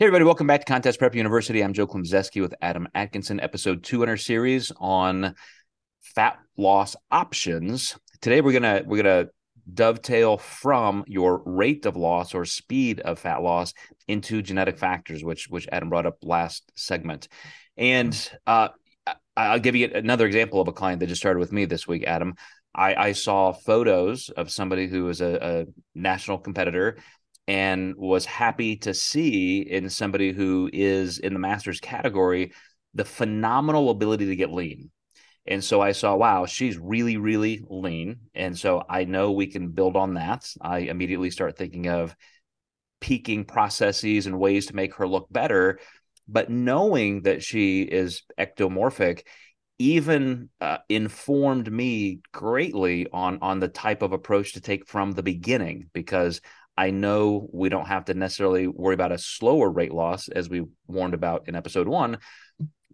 Hey, everybody, welcome back to Contest Prep University. I'm Joe Klemczewski with Adam Atkinson, episode two in our series on fat loss options. Today we're gonna we're gonna dovetail from your rate of loss or speed of fat loss into genetic factors, which which Adam brought up last segment. And uh, I'll give you another example of a client that just started with me this week, Adam. I, I saw photos of somebody who was a, a national competitor and was happy to see in somebody who is in the masters category the phenomenal ability to get lean. And so I saw, wow, she's really, really lean. And so I know we can build on that. I immediately start thinking of peaking processes and ways to make her look better. But knowing that she is ectomorphic, even uh, informed me greatly on on the type of approach to take from the beginning because I know we don't have to necessarily worry about a slower rate loss as we warned about in episode one,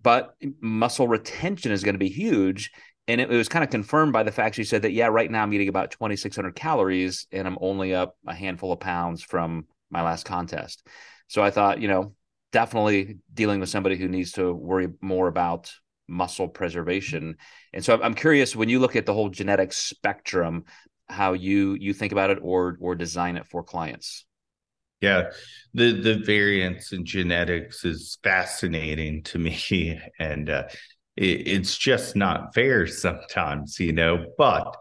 but muscle retention is going to be huge. And it, it was kind of confirmed by the fact she said that, yeah, right now I'm eating about 2,600 calories and I'm only up a handful of pounds from my last contest. So I thought, you know, definitely dealing with somebody who needs to worry more about muscle preservation. And so I'm curious when you look at the whole genetic spectrum, how you you think about it or or design it for clients yeah the the variance in genetics is fascinating to me and uh, it, it's just not fair sometimes you know but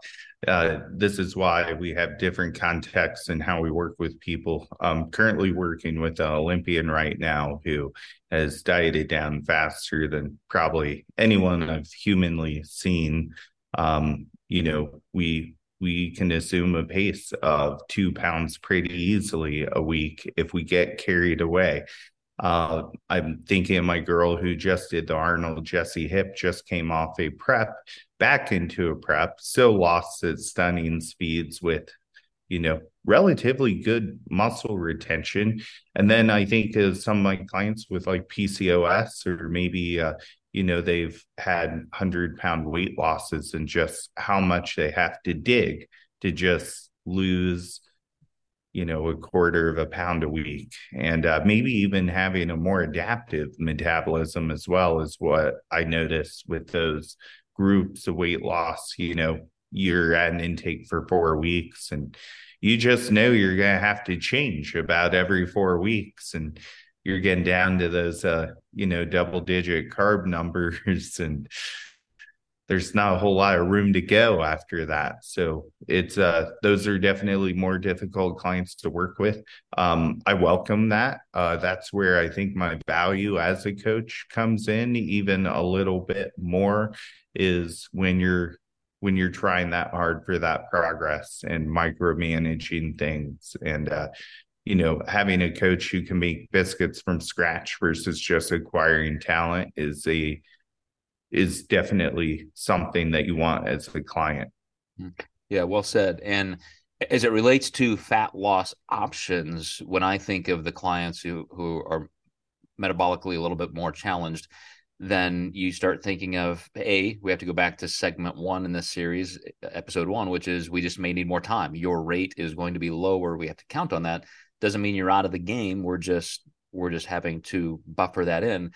uh, this is why we have different contexts and how we work with people. I'm currently working with an Olympian right now who has dieted down faster than probably anyone I've humanly seen. Um, you know, we we can assume a pace of two pounds pretty easily a week if we get carried away. Uh, I'm thinking of my girl who just did the Arnold Jesse hip, just came off a prep back into a prep, still lost at stunning speeds with, you know, relatively good muscle retention. And then I think as some of my clients with like PCOS or maybe uh, you know they've had 100 pound weight losses and just how much they have to dig to just lose you know a quarter of a pound a week. And uh, maybe even having a more adaptive metabolism as well is what i noticed with those groups of weight loss you know you're at an intake for four weeks. And you just know you're going to have to change about every four weeks. And you're getting down to those uh you know double digit carb numbers and there's not a whole lot of room to go after that. So it's uh those are definitely more difficult clients to work with. Um i welcome that. Uh that's where i think my value as a coach comes in even a little bit more is when you're when you're trying that hard for that progress and micromanaging things. And uh, you know, having a coach who can make biscuits from scratch versus just acquiring talent is a is definitely something that you want as a client. Mm. Yeah, well said. And as it relates to fat loss options, when I think of the clients who who are metabolically a little bit more challenged, then you start thinking of a we have to go back to segment one in this series episode one which is we just may need more time your rate is going to be lower we have to count on that doesn't mean you're out of the game. We're just we're just having to buffer that in.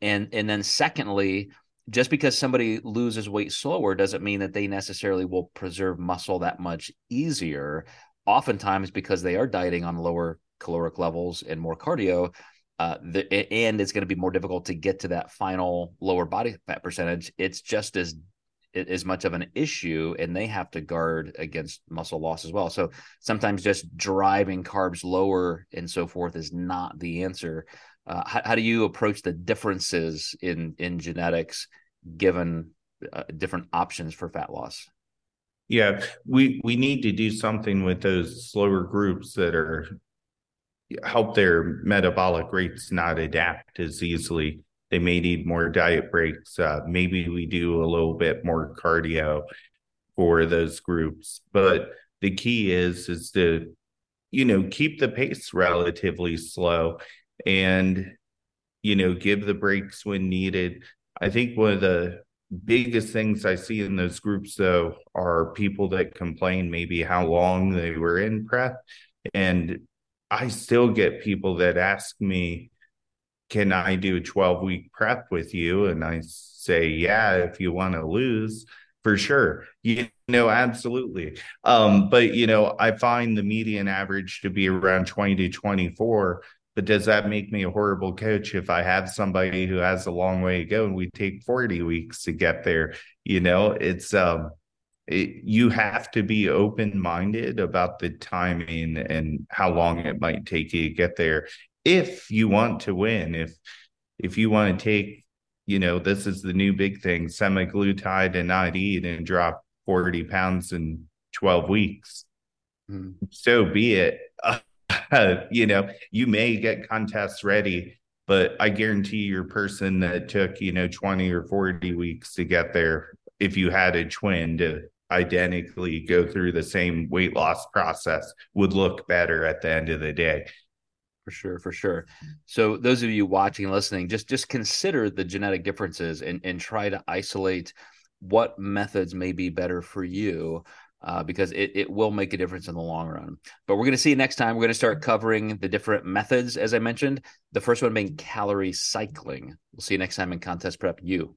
And and then secondly, just because somebody loses weight slower doesn't mean that they necessarily will preserve muscle that much easier. Oftentimes, because they are dieting on lower caloric levels and more cardio, uh, the, and it's going to be more difficult to get to that final lower body fat percentage. It's just as as much of an issue and they have to guard against muscle loss as well. So sometimes just driving carbs lower and so forth is not the answer. Uh, how, how, do you approach the differences in in genetics given uh, different options for fat loss? Yeah we we need to do something with those slower groups that are help their metabolic rates not adapt as easily they may need more diet breaks. Uh, maybe we do a little bit more cardio for those groups. But the key is is to, you know, keep the pace relatively slow and, you know, give the breaks when needed. I think one of the biggest things I see in those groups though are people that complain maybe how long they were in prep. And I still get people that ask me, can I do a 12 week prep with you? And I say, yeah, if you want to lose, for sure. You know, absolutely. Um, but you know, I find the median average to be around 20 to 24. But does that make me a horrible coach if I have somebody who has a long way to go and we take 40 weeks to get there? You know, it's um it, you have to be open minded about the timing and how long it might take you to get there if you want to win if if you want to take you know this is the new big thing semaglutide and not eat and drop 40 pounds in 12 weeks mm. so be it you know you may get contests ready but i guarantee your person that took you know 20 or 40 weeks to get there if you had a twin to identically go through the same weight loss process would look better at the end of the day for sure for sure so those of you watching and listening just just consider the genetic differences and and try to isolate what methods may be better for you uh, because it, it will make a difference in the long run. But we're going to see next time. We're going to start covering the different methods, as I mentioned. The first one being calorie cycling. We'll see you next time in Contest Prep U.